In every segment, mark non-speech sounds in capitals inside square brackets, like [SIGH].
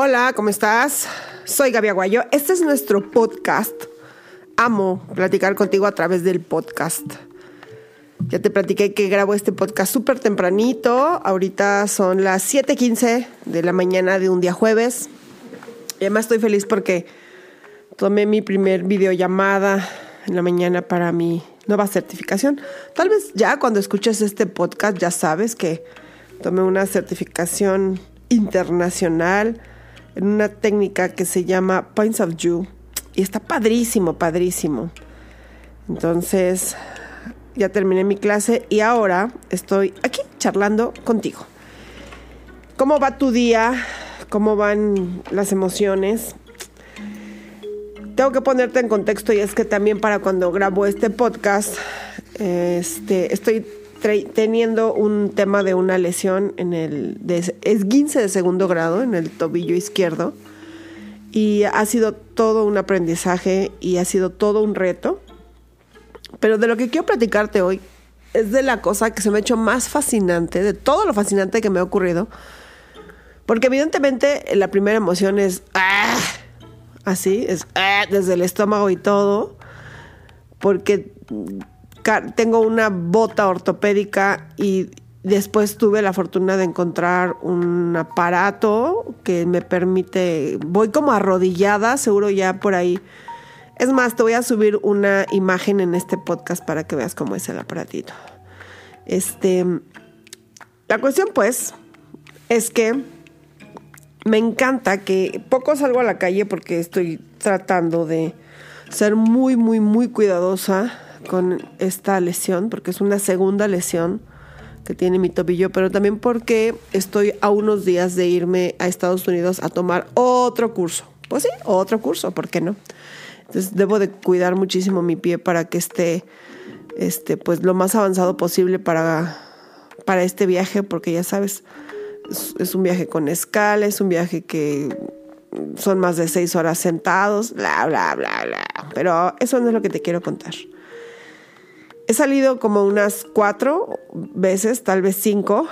Hola, ¿cómo estás? Soy Gaby Aguayo. Este es nuestro podcast. Amo platicar contigo a través del podcast. Ya te platiqué que grabo este podcast súper tempranito. Ahorita son las 7:15 de la mañana de un día jueves. Y además estoy feliz porque tomé mi primer videollamada en la mañana para mi nueva certificación. Tal vez ya cuando escuches este podcast ya sabes que tomé una certificación internacional en una técnica que se llama Points of View y está padrísimo, padrísimo. Entonces, ya terminé mi clase y ahora estoy aquí charlando contigo. ¿Cómo va tu día? ¿Cómo van las emociones? Tengo que ponerte en contexto y es que también para cuando grabo este podcast, este, estoy teniendo un tema de una lesión en el de esguince de segundo grado en el tobillo izquierdo y ha sido todo un aprendizaje y ha sido todo un reto. Pero de lo que quiero platicarte hoy es de la cosa que se me ha hecho más fascinante, de todo lo fascinante que me ha ocurrido. Porque evidentemente la primera emoción es ¡ah! así, es ¡ah! desde el estómago y todo. Porque tengo una bota ortopédica y después tuve la fortuna de encontrar un aparato que me permite, voy como arrodillada, seguro ya por ahí. Es más, te voy a subir una imagen en este podcast para que veas cómo es el aparatito. Este, la cuestión pues es que me encanta que poco salgo a la calle porque estoy tratando de ser muy, muy, muy cuidadosa con esta lesión, porque es una segunda lesión que tiene mi tobillo, pero también porque estoy a unos días de irme a Estados Unidos a tomar otro curso. Pues sí, otro curso, ¿por qué no? Entonces debo de cuidar muchísimo mi pie para que esté este, pues lo más avanzado posible para, para este viaje, porque ya sabes, es, es un viaje con escala, es un viaje que son más de seis horas sentados, bla, bla, bla, bla. Pero eso no es lo que te quiero contar. He salido como unas cuatro veces, tal vez cinco,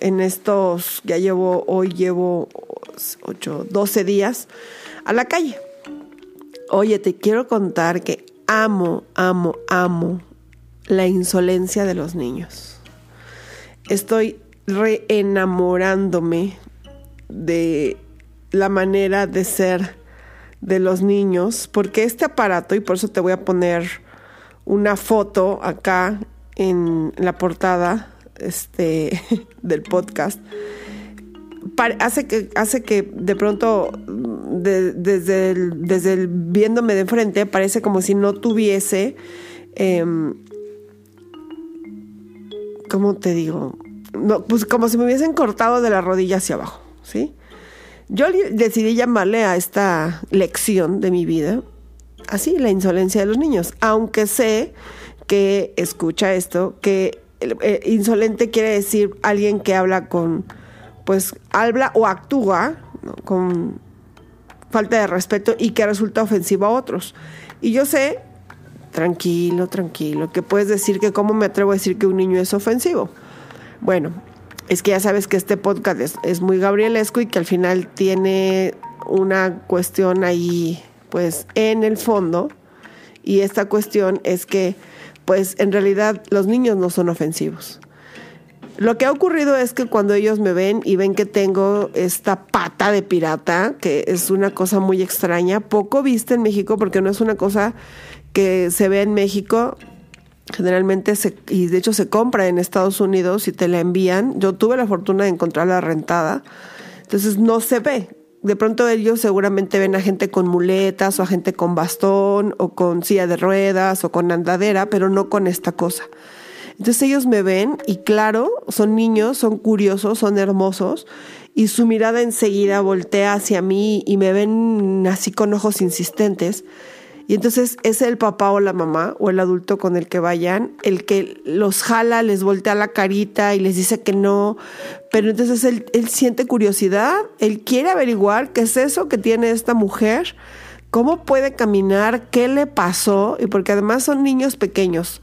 en estos, ya llevo, hoy llevo ocho, doce días a la calle. Oye, te quiero contar que amo, amo, amo la insolencia de los niños. Estoy reenamorándome de la manera de ser de los niños, porque este aparato, y por eso te voy a poner una foto acá en la portada este, [LAUGHS] del podcast. hace que, hace que de pronto, desde, el, desde el viéndome de frente, parece como si no tuviese, em, ¿cómo te digo? No, pues como si me hubiesen cortado de la rodilla hacia abajo, ¿sí? Yo decidí llamarle a esta lección de mi vida así la insolencia de los niños, aunque sé que escucha esto, que eh, insolente quiere decir alguien que habla con, pues habla o actúa con falta de respeto y que resulta ofensivo a otros. Y yo sé, tranquilo, tranquilo, que puedes decir que cómo me atrevo a decir que un niño es ofensivo. Bueno, es que ya sabes que este podcast es, es muy gabrielesco y que al final tiene una cuestión ahí pues en el fondo, y esta cuestión es que pues en realidad los niños no son ofensivos. Lo que ha ocurrido es que cuando ellos me ven y ven que tengo esta pata de pirata, que es una cosa muy extraña, poco vista en México porque no es una cosa que se ve en México, generalmente se, y de hecho se compra en Estados Unidos y te la envían. Yo tuve la fortuna de encontrarla rentada, entonces no se ve de pronto ellos seguramente ven a gente con muletas o a gente con bastón o con silla de ruedas o con andadera, pero no con esta cosa. Entonces ellos me ven y claro, son niños, son curiosos, son hermosos y su mirada enseguida voltea hacia mí y me ven así con ojos insistentes y entonces es el papá o la mamá o el adulto con el que vayan el que los jala, les voltea la carita y les dice que no. Pero entonces él, siente curiosidad, él quiere averiguar qué es eso que tiene esta mujer, cómo puede caminar, qué le pasó, y porque además son niños pequeños.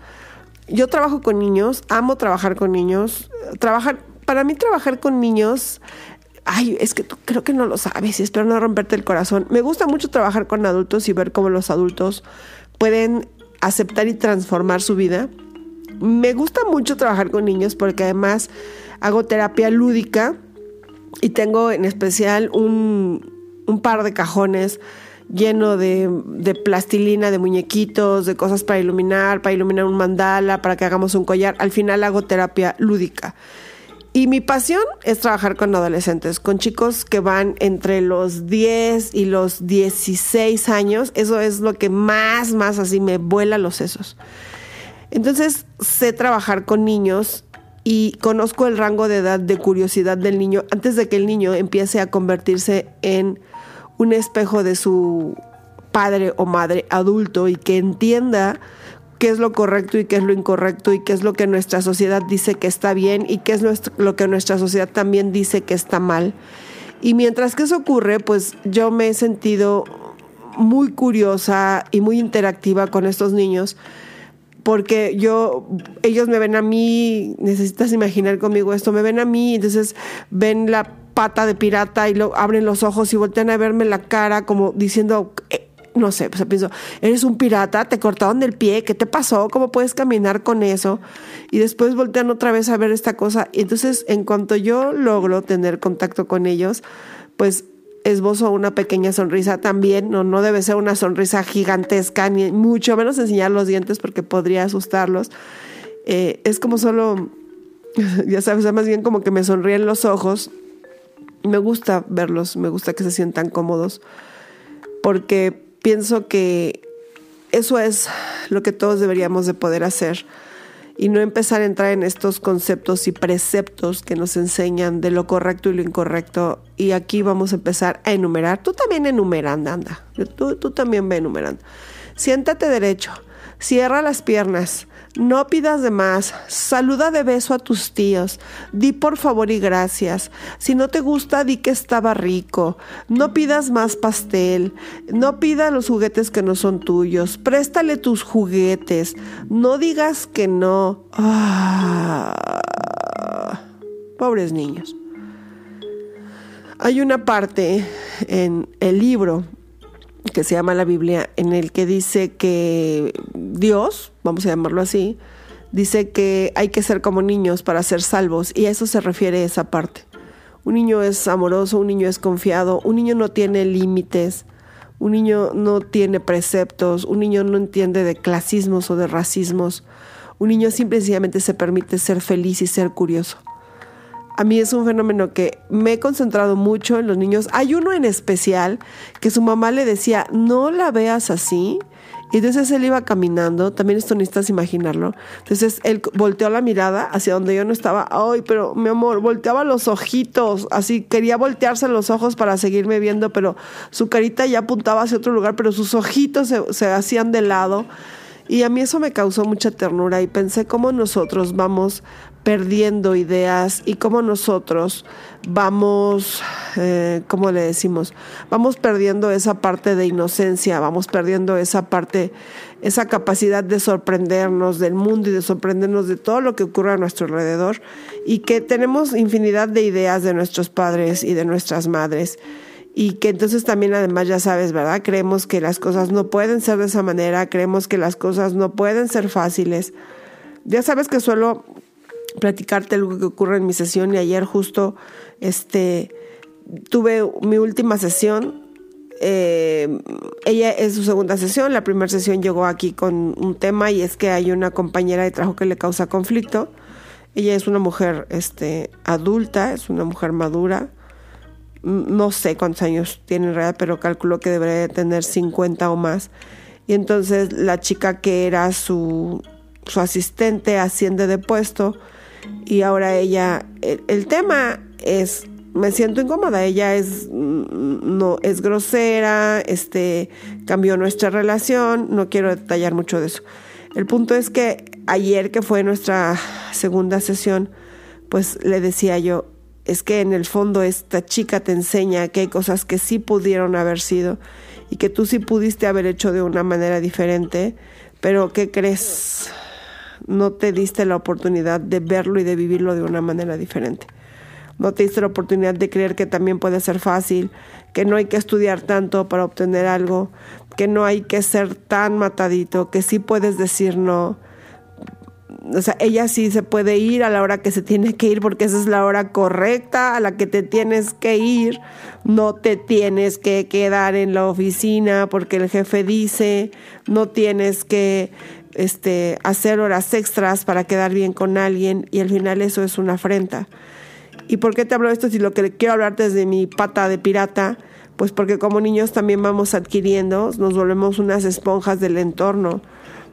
Yo trabajo con niños, amo trabajar con niños. Trabajar, para mí trabajar con niños ay, es que tú creo que no lo sabes y espero no romperte el corazón. Me gusta mucho trabajar con adultos y ver cómo los adultos pueden aceptar y transformar su vida. Me gusta mucho trabajar con niños porque además hago terapia lúdica y tengo en especial un, un par de cajones lleno de, de, plastilina, de muñequitos, de cosas para iluminar, para iluminar un mandala, para que hagamos un collar. Al final hago terapia lúdica. Y mi pasión es trabajar con adolescentes, con chicos que van entre los 10 y los 16 años. Eso es lo que más, más así me vuela los sesos. Entonces sé trabajar con niños y conozco el rango de edad de curiosidad del niño antes de que el niño empiece a convertirse en un espejo de su padre o madre adulto y que entienda qué es lo correcto y qué es lo incorrecto y qué es lo que nuestra sociedad dice que está bien y qué es lo que nuestra sociedad también dice que está mal. Y mientras que eso ocurre, pues yo me he sentido muy curiosa y muy interactiva con estos niños porque yo, ellos me ven a mí, necesitas imaginar conmigo esto, me ven a mí, entonces ven la pata de pirata y lo, abren los ojos y voltean a verme la cara como diciendo, eh, no sé, pues pienso, eres un pirata, te cortaron del pie, ¿qué te pasó? ¿Cómo puedes caminar con eso? Y después voltean otra vez a ver esta cosa. Y entonces, en cuanto yo logro tener contacto con ellos, pues esbozo una pequeña sonrisa también, no, no debe ser una sonrisa gigantesca, ni mucho menos enseñar los dientes porque podría asustarlos. Eh, es como solo, [LAUGHS] ya sabes, más bien como que me sonríen los ojos. Me gusta verlos, me gusta que se sientan cómodos, porque pienso que eso es lo que todos deberíamos de poder hacer y no empezar a entrar en estos conceptos y preceptos que nos enseñan de lo correcto y lo incorrecto. Y aquí vamos a empezar a enumerar. Tú también enumerando, anda. Tú, tú también ve enumerando. Siéntate derecho. Cierra las piernas. No pidas de más. Saluda de beso a tus tíos. Di por favor y gracias. Si no te gusta, di que estaba rico. No pidas más pastel. No pidas los juguetes que no son tuyos. Préstale tus juguetes. No digas que no. Ah, pobres niños. Hay una parte en el libro que se llama la Biblia, en el que dice que Dios, vamos a llamarlo así, dice que hay que ser como niños para ser salvos, y a eso se refiere esa parte. Un niño es amoroso, un niño es confiado, un niño no tiene límites, un niño no tiene preceptos, un niño no entiende de clasismos o de racismos, un niño simplemente se permite ser feliz y ser curioso a mí es un fenómeno que me he concentrado mucho en los niños. Hay uno en especial que su mamá le decía, no la veas así. Y entonces él iba caminando, también esto necesitas imaginarlo. Entonces él volteó la mirada hacia donde yo no estaba. Ay, pero mi amor, volteaba los ojitos, así quería voltearse los ojos para seguirme viendo, pero su carita ya apuntaba hacia otro lugar, pero sus ojitos se, se hacían de lado. Y a mí eso me causó mucha ternura y pensé cómo nosotros vamos perdiendo ideas y cómo nosotros vamos, eh, ¿cómo le decimos? Vamos perdiendo esa parte de inocencia, vamos perdiendo esa parte, esa capacidad de sorprendernos del mundo y de sorprendernos de todo lo que ocurre a nuestro alrededor y que tenemos infinidad de ideas de nuestros padres y de nuestras madres y que entonces también además ya sabes, ¿verdad? Creemos que las cosas no pueden ser de esa manera, creemos que las cosas no pueden ser fáciles. Ya sabes que suelo platicarte algo que ocurre en mi sesión y ayer justo este tuve mi última sesión. Eh, ella es su segunda sesión, la primera sesión llegó aquí con un tema y es que hay una compañera de trabajo que le causa conflicto. Ella es una mujer este, adulta, es una mujer madura. No sé cuántos años tiene en realidad, pero calculo que debería tener 50 o más. Y entonces la chica que era su, su asistente asciende de puesto y ahora ella, el, tema es, me siento incómoda, ella es, no, es grosera, este, cambió nuestra relación, no quiero detallar mucho de eso. El punto es que ayer que fue nuestra segunda sesión, pues le decía yo, es que en el fondo esta chica te enseña que hay cosas que sí pudieron haber sido y que tú sí pudiste haber hecho de una manera diferente, pero ¿qué crees? No te diste la oportunidad de verlo y de vivirlo de una manera diferente. no te diste la oportunidad de creer que también puede ser fácil, que no hay que estudiar tanto para obtener algo, que no hay que ser tan matadito, que sí puedes decir no. O sea, ella sí se puede ir a la hora que se tiene que ir porque esa es la hora correcta a la que te tienes que ir. No te tienes que quedar en la oficina porque el jefe dice, no tienes que este, hacer horas extras para quedar bien con alguien y al final eso es una afrenta. ¿Y por qué te hablo de esto si lo que quiero hablar desde mi pata de pirata? Pues porque como niños también vamos adquiriendo, nos volvemos unas esponjas del entorno.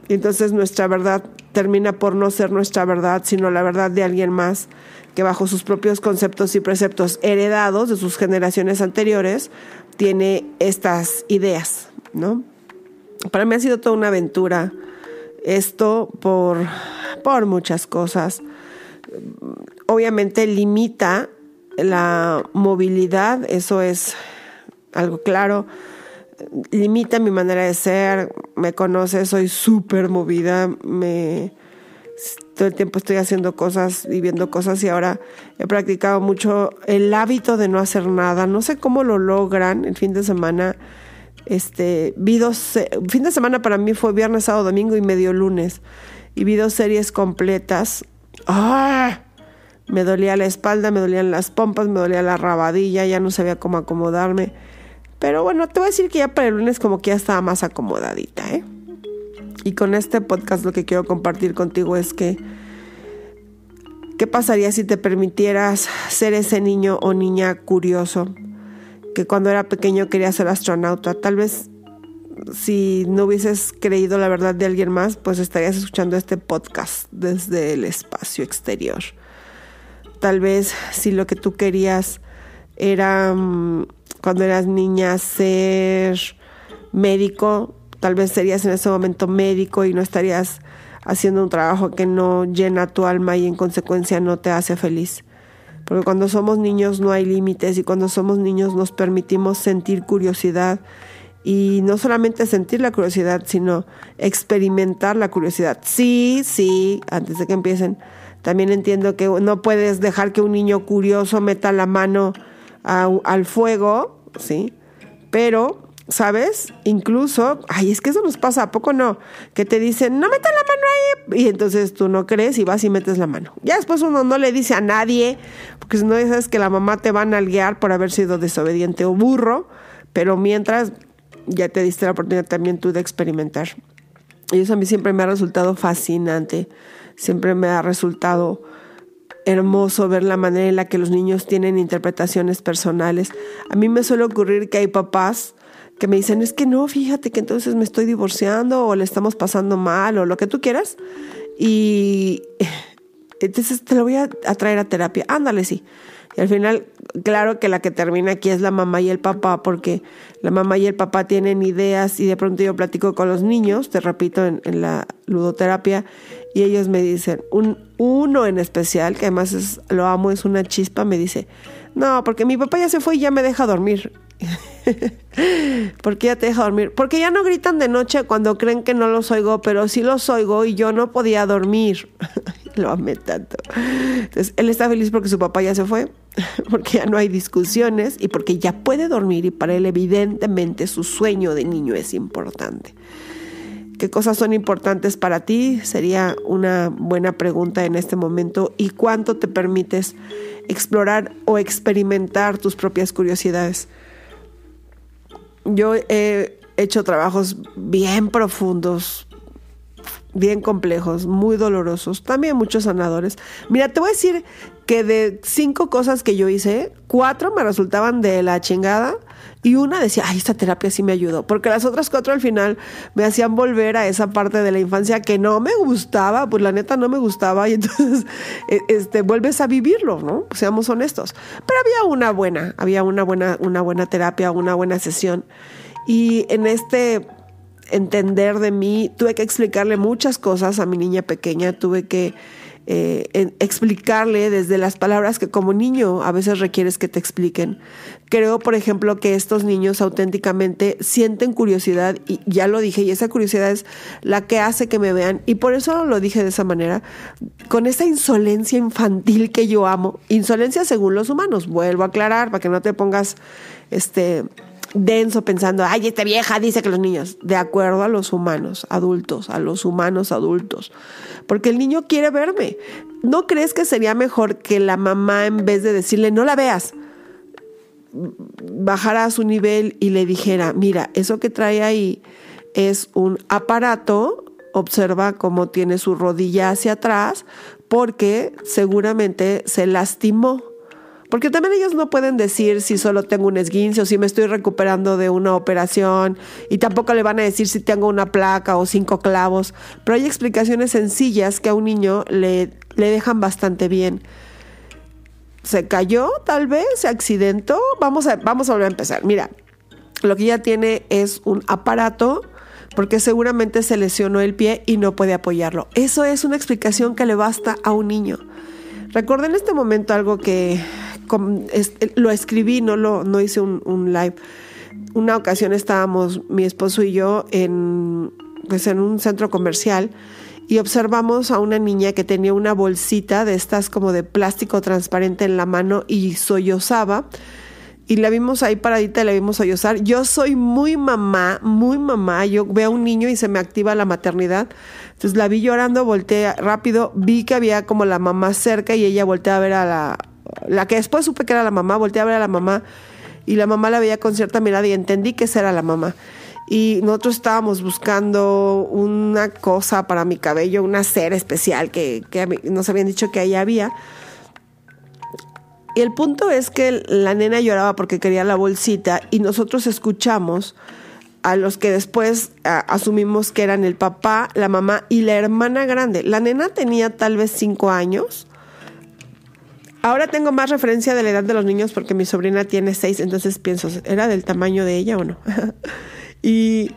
Y entonces nuestra verdad termina por no ser nuestra verdad, sino la verdad de alguien más que bajo sus propios conceptos y preceptos heredados de sus generaciones anteriores tiene estas ideas, ¿no? Para mí ha sido toda una aventura esto por, por muchas cosas. Obviamente limita la movilidad, eso es algo claro. Limita mi manera de ser, me conoce, soy súper movida, me todo el tiempo estoy haciendo cosas, viviendo cosas y ahora he practicado mucho el hábito de no hacer nada. No sé cómo lo logran el fin de semana este, vi dos, fin de semana para mí fue viernes, sábado, domingo y medio lunes. Y vi dos series completas. ¡Ah! Me dolía la espalda, me dolían las pompas, me dolía la rabadilla, ya no sabía cómo acomodarme. Pero bueno, te voy a decir que ya para el lunes como que ya estaba más acomodadita, ¿eh? Y con este podcast lo que quiero compartir contigo es que ¿qué pasaría si te permitieras ser ese niño o niña curioso? Que cuando era pequeño quería ser astronauta. Tal vez si no hubieses creído la verdad de alguien más, pues estarías escuchando este podcast desde el espacio exterior. Tal vez si lo que tú querías era mm, cuando eras niña ser médico, tal vez serías en ese momento médico y no estarías haciendo un trabajo que no llena tu alma y en consecuencia no te hace feliz. Porque cuando somos niños no hay límites y cuando somos niños nos permitimos sentir curiosidad y no solamente sentir la curiosidad, sino experimentar la curiosidad. Sí, sí, antes de que empiecen, también entiendo que no puedes dejar que un niño curioso meta la mano al fuego, ¿sí? Pero ¿sabes? Incluso, ay, es que eso nos pasa, ¿a poco no? Que te dicen, no metas la mano ahí, y entonces tú no crees y vas y metes la mano. Ya después uno no le dice a nadie, porque si no sabes que la mamá te va a nalguear por haber sido desobediente o burro, pero mientras ya te diste la oportunidad también tú de experimentar. Y eso a mí siempre me ha resultado fascinante, siempre me ha resultado hermoso ver la manera en la que los niños tienen interpretaciones personales. A mí me suele ocurrir que hay papás que me dicen, es que no, fíjate que entonces me estoy divorciando o le estamos pasando mal o lo que tú quieras. Y [LAUGHS] entonces te lo voy a, traer a terapia. Ándale, sí. Y al final, claro que la que termina aquí es la mamá y el papá, porque la mamá y el papá tienen ideas y de pronto yo platico con los niños, te repito, en, la ludoterapia, y ellos me dicen, un, uno en especial, que además es, lo amo, es una chispa, me dice, no, porque mi papá ya se fue y ya me deja dormir. [LAUGHS] ¿Por qué ya te deja dormir? Porque ya no gritan de noche cuando creen que no los oigo, pero sí los oigo y yo no podía dormir. [LAUGHS] Lo amé tanto. Entonces, él está feliz porque su papá ya se fue, [LAUGHS] porque ya no hay discusiones y porque ya puede dormir y para él evidentemente su sueño de niño es importante. ¿Qué cosas son importantes para ti? Sería una buena pregunta en este momento. ¿Y cuánto te permites explorar o experimentar tus propias curiosidades? Yo he hecho trabajos bien profundos, bien complejos, muy dolorosos, también muchos sanadores. Mira, te voy a decir que de cinco cosas que yo hice, cuatro me resultaban de la chingada y una decía, ay, esta terapia sí me ayudó, porque las otras cuatro al final me hacían volver a esa parte de la infancia que no me gustaba, pues la neta no me gustaba y entonces [LAUGHS] e, este, vuelves a vivirlo, ¿no? Seamos honestos. Pero había una buena, había una buena, una buena terapia, una buena sesión. Y en este entender de mí, tuve que explicarle muchas cosas a mi niña pequeña, tuve que eh, explicarle desde las palabras que como niño a veces requieres que te expliquen. Creo, por ejemplo, que estos niños auténticamente sienten curiosidad y ya lo dije, y esa curiosidad es la que hace que me vean. Y por eso lo dije de esa manera, con esa insolencia infantil que yo amo, insolencia según los humanos, vuelvo a aclarar para que no te pongas este denso pensando, ay, esta vieja dice que los niños, de acuerdo a los humanos adultos, a los humanos adultos, porque el niño quiere verme. ¿No crees que sería mejor que la mamá, en vez de decirle, no la veas, bajara a su nivel y le dijera, mira, eso que trae ahí es un aparato, observa cómo tiene su rodilla hacia atrás, porque seguramente se lastimó porque también ellos no pueden decir si solo tengo un esguince o si me estoy recuperando de una operación y tampoco le van a decir si tengo una placa o cinco clavos. Pero hay explicaciones sencillas que a un niño le, le dejan bastante bien. ¿Se cayó tal vez? ¿Se accidentó? Vamos a, vamos a volver a empezar. Mira, lo que ya tiene es un aparato porque seguramente se lesionó el pie y no puede apoyarlo. Eso es una explicación que le basta a un niño. Recordé en este momento algo que lo escribí, no, lo, no hice un, live. Una ocasión estábamos mi esposo y yo en, pues en un centro comercial y observamos a una niña que tenía una bolsita de estas como de plástico transparente en la mano y sollozaba. Y la vimos ahí paradita y la vimos sollozar. Yo soy muy mamá, muy mamá. Yo veo a un niño y se me activa la maternidad. Entonces la vi llorando, volteé rápido, vi que había como la mamá cerca y ella voltea a ver a la, la que después supe que era la mamá, volteé a ver a la mamá y la mamá la veía con cierta mirada y entendí que esa era la mamá. Y nosotros estábamos buscando una cosa para mi cabello, una cera especial que, nos habían dicho que ahí había. Y el punto es que la nena lloraba porque quería la bolsita y nosotros escuchamos a los que después asumimos que eran el papá, la mamá y la hermana grande. La nena tenía tal vez cinco años Ahora tengo más referencia de la edad de los niños porque mi sobrina tiene seis, entonces pienso, ¿era del tamaño de ella o no? [LAUGHS] y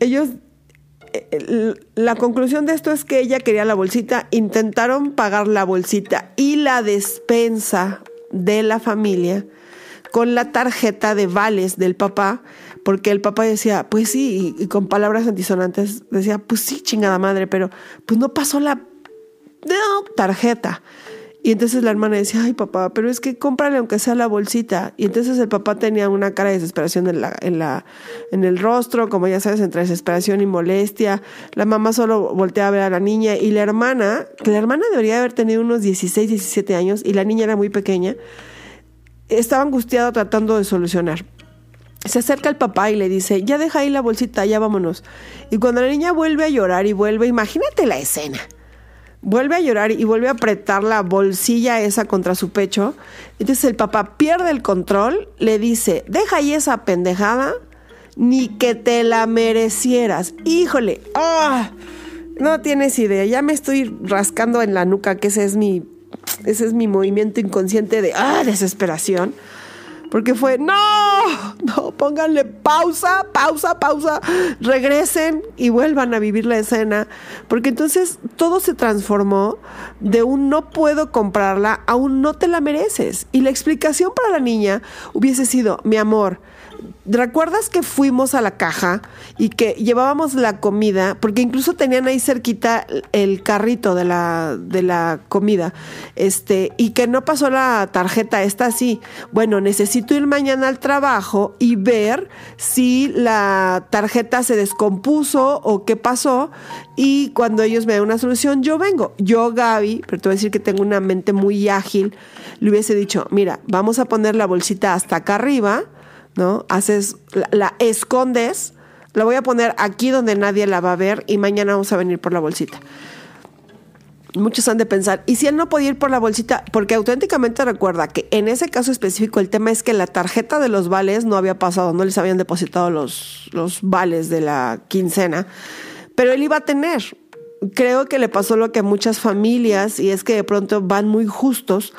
ellos, eh, la conclusión de esto es que ella quería la bolsita, intentaron pagar la bolsita y la despensa de la familia con la tarjeta de vales del papá, porque el papá decía, pues sí, y, con palabras antisonantes decía, pues sí, chingada madre, pero pues no pasó la tarjeta. Y entonces la hermana decía, ay papá, pero es que cómprale aunque sea la bolsita. Y entonces el papá tenía una cara de desesperación en, la, en, la, en el rostro, como ya sabes, entre desesperación y molestia. La mamá solo voltea a ver a la niña y la hermana, que la hermana debería haber tenido unos 16, 17 años y la niña era muy pequeña, estaba angustiada tratando de solucionar. Se acerca el papá y le dice, ya deja ahí la bolsita, ya vámonos. Y cuando la niña vuelve a llorar y vuelve, imagínate la escena vuelve a llorar y vuelve a apretar la bolsilla esa contra su pecho. Entonces el papá pierde el control, le dice, deja ahí esa pendejada, ni que te la merecieras. Híjole, ¡ah! no tienes idea, ya me estoy rascando en la nuca, que ese es mi, ese es mi movimiento inconsciente de ¡ah! desesperación. Porque fue, no, [LAUGHS] no, pónganle pausa, pausa, pausa, regresen y vuelvan a vivir la escena. Porque entonces todo se transformó de un no puedo comprarla a un no te la mereces. Y la explicación para la niña hubiese sido, mi amor, ¿Recuerdas que fuimos a la caja y que llevábamos la comida? Porque incluso tenían ahí cerquita el carrito de la, de la comida. Este, y que no pasó la tarjeta esta así. Bueno, necesito ir mañana al trabajo y ver si la tarjeta se descompuso o qué pasó. Y cuando ellos me den una solución, yo vengo. Yo, Gaby, pero te voy a decir que tengo una mente muy ágil, le hubiese dicho, mira, vamos a poner la bolsita hasta acá arriba ¿no? Haces, la, escondes, la voy a poner aquí donde nadie la va a ver y mañana vamos a venir por la bolsita. Muchos han de pensar, ¿y si él no podía ir por la bolsita? Porque auténticamente recuerda que en ese caso específico el tema es que la tarjeta de los vales no había pasado, no les habían depositado los, los vales de la quincena, pero él iba a tener. creo que le pasó lo que a muchas familias y es que de pronto van muy justos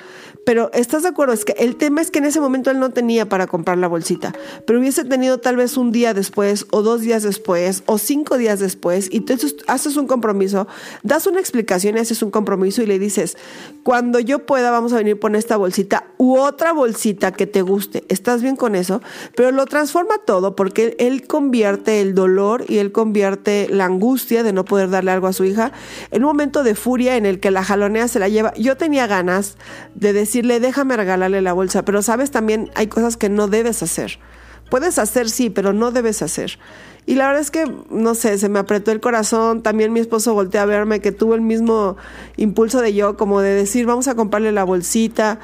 pero ¿estás de acuerdo? Es que el tema es que en ese momento él no tenía para comprar la bolsita, pero hubiese tenido tal vez un día después o dos días después o cinco días después y entonces haces un compromiso, das una explicación y haces un compromiso y le dices, cuando yo pueda vamos a venir por esta bolsita u otra bolsita que te guste. ¿Estás bien con eso? Pero lo transforma todo porque él convierte el dolor y él convierte la angustia de no poder darle algo a su hija en un momento de furia en el que la jalonea se la lleva. Yo tenía ganas de decir decirle, déjame regalarle la bolsa, pero sabes también hay cosas que no debes hacer. Puedes hacer, sí, pero no debes hacer. Y la verdad es que, no sé, se me apretó el corazón. También mi esposo volteó a verme, que tuvo el mismo impulso de yo, como de decir, vamos a comprarle la bolsita.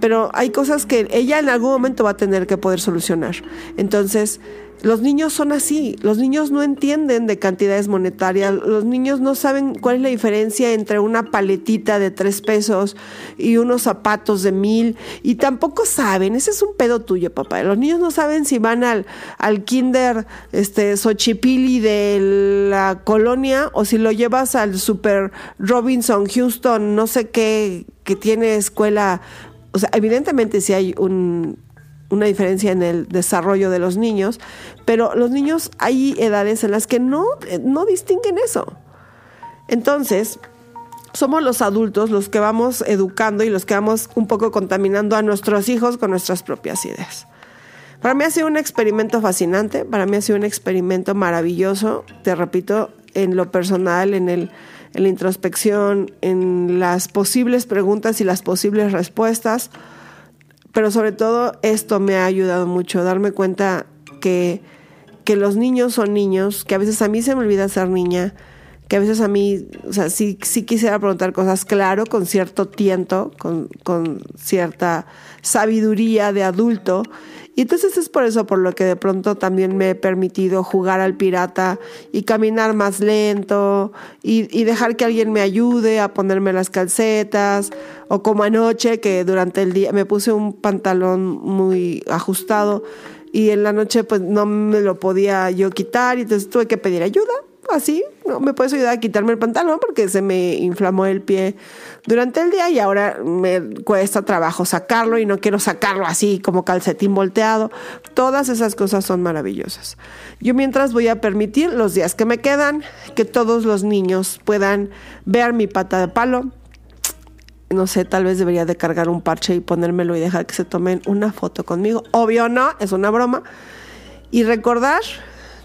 Pero hay cosas que ella en algún momento va a tener que poder solucionar. Entonces, los niños son así, los niños no entienden de cantidades monetarias, los niños no saben cuál es la diferencia entre una paletita de tres pesos y unos zapatos de mil y tampoco saben, ese es un pedo tuyo papá, los niños no saben si van al, al kinder este, Xochipilli de la colonia o si lo llevas al super Robinson Houston, no sé qué, que tiene escuela, o sea, evidentemente si hay un una diferencia en el desarrollo de los niños, pero los niños hay edades en las que no, no distinguen eso. Entonces, somos los adultos los que vamos educando y los que vamos un poco contaminando a nuestros hijos con nuestras propias ideas. Para mí ha sido un experimento fascinante, para mí ha sido un experimento maravilloso, te repito, en lo personal, en, el, en la introspección, en las posibles preguntas y las posibles respuestas pero sobre todo esto me ha ayudado mucho, darme cuenta que, que los niños son niños, que a veces a mí se me olvida ser niña, que a veces a mí, o sea, sí, sí quisiera preguntar cosas, claro, con cierto tiento, con, cierta sabiduría de adulto, y entonces es por eso por lo que de pronto también me he permitido jugar al pirata y caminar más lento y, dejar que alguien me ayude a ponerme las calcetas o como anoche que durante el día me puse un pantalón muy ajustado y en la noche pues no me lo podía yo quitar y entonces tuve que pedir ayuda así, no me puedes ayudar a quitarme el pantalón porque se me inflamó el pie durante el día y ahora me cuesta trabajo sacarlo y no quiero sacarlo así como calcetín volteado. Todas esas cosas son maravillosas. Yo mientras voy a permitir los días que me quedan que todos los niños puedan ver mi pata de palo. No sé, tal vez debería de cargar un parche y ponérmelo y dejar que se tomen una foto conmigo. Obvio no, es una broma. Y recordar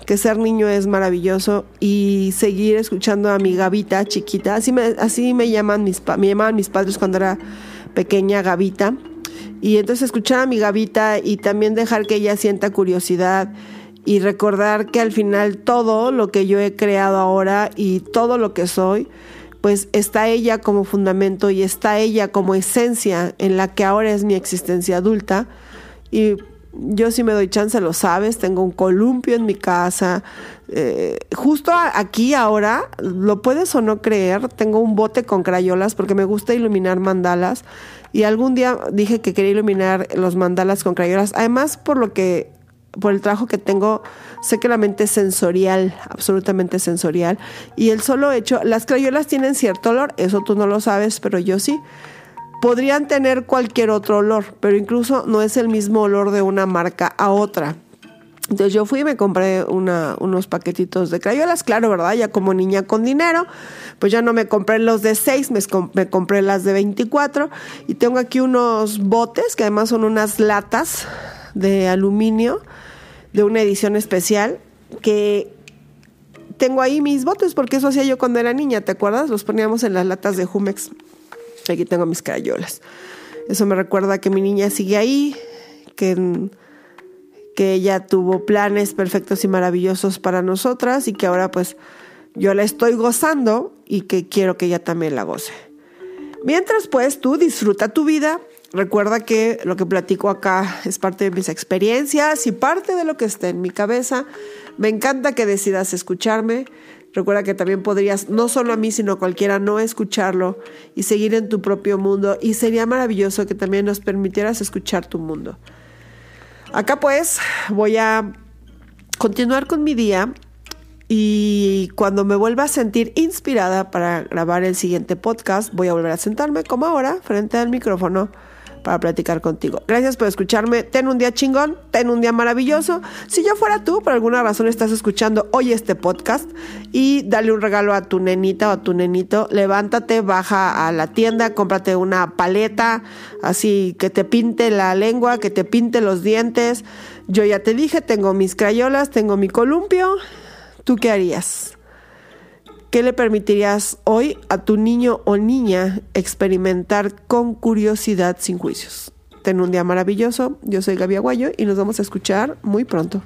que ser niño es maravilloso y seguir escuchando a mi Gavita chiquita, así me, así me llaman mis me llamaban mis padres cuando era pequeña Gavita. Y entonces escuchar a mi Gavita y también dejar que ella sienta curiosidad y recordar que al final todo lo que yo he creado ahora y todo lo que soy, pues está ella como fundamento y está ella como esencia en la que ahora es mi existencia adulta. Y yo sí me doy chance, lo sabes, tengo un columpio en mi casa. Eh, justo aquí ahora, lo puedes o no creer, tengo un bote con crayolas porque me gusta iluminar mandalas. Y algún día dije que quería iluminar los mandalas con crayolas. Además, por lo que, por el trabajo que tengo, sé que la mente es sensorial, absolutamente sensorial. Y el solo hecho, las crayolas tienen cierto olor, eso tú no lo sabes, pero yo sí. Podrían tener cualquier otro olor, pero incluso no es el mismo olor de una marca a otra. Entonces yo fui y me compré unos paquetitos de crayolas, claro, ¿verdad? Ya como niña con dinero, pues ya no me compré los de 6, me, me, compré las de 24 y tengo aquí unos botes que además son unas latas de aluminio de una edición especial que tengo ahí mis botes porque eso hacía yo cuando era niña, ¿te acuerdas? Los poníamos en las latas de Jumex. Aquí tengo mis crayolas. Eso me recuerda que mi niña sigue ahí, que, que ella tuvo planes perfectos y maravillosos para nosotras y que ahora pues yo la estoy gozando y que quiero que ella también la goce. Mientras pues tú disfruta tu vida, recuerda que lo que platico acá es parte de mis experiencias y parte de lo que está en mi cabeza. Me encanta que decidas escucharme. Recuerda que también podrías, no solo a mí, sino a cualquiera, no escucharlo y seguir en tu propio mundo. Y sería maravilloso que también nos permitieras escuchar tu mundo. Acá pues voy a continuar con mi día Y cuando me vuelva a sentir inspirada para grabar el siguiente podcast, voy a volver a sentarme como ahora frente al micrófono para platicar contigo. Gracias por escucharme. Ten un día chingón, ten un día maravilloso. Si yo fuera tú, por alguna razón estás escuchando hoy este podcast y dale un regalo a tu nenita o a tu nenito. Levántate, baja a la tienda, cómprate una paleta, así que te pinte la lengua, que te pinte los dientes. Yo ya te dije, tengo mis crayolas, tengo mi columpio. ¿Tú qué harías? ¿Qué le permitirías hoy a tu niño o niña experimentar con curiosidad sin juicios? Ten un día maravilloso. Yo soy Gaby Aguayo y nos vamos a escuchar muy pronto.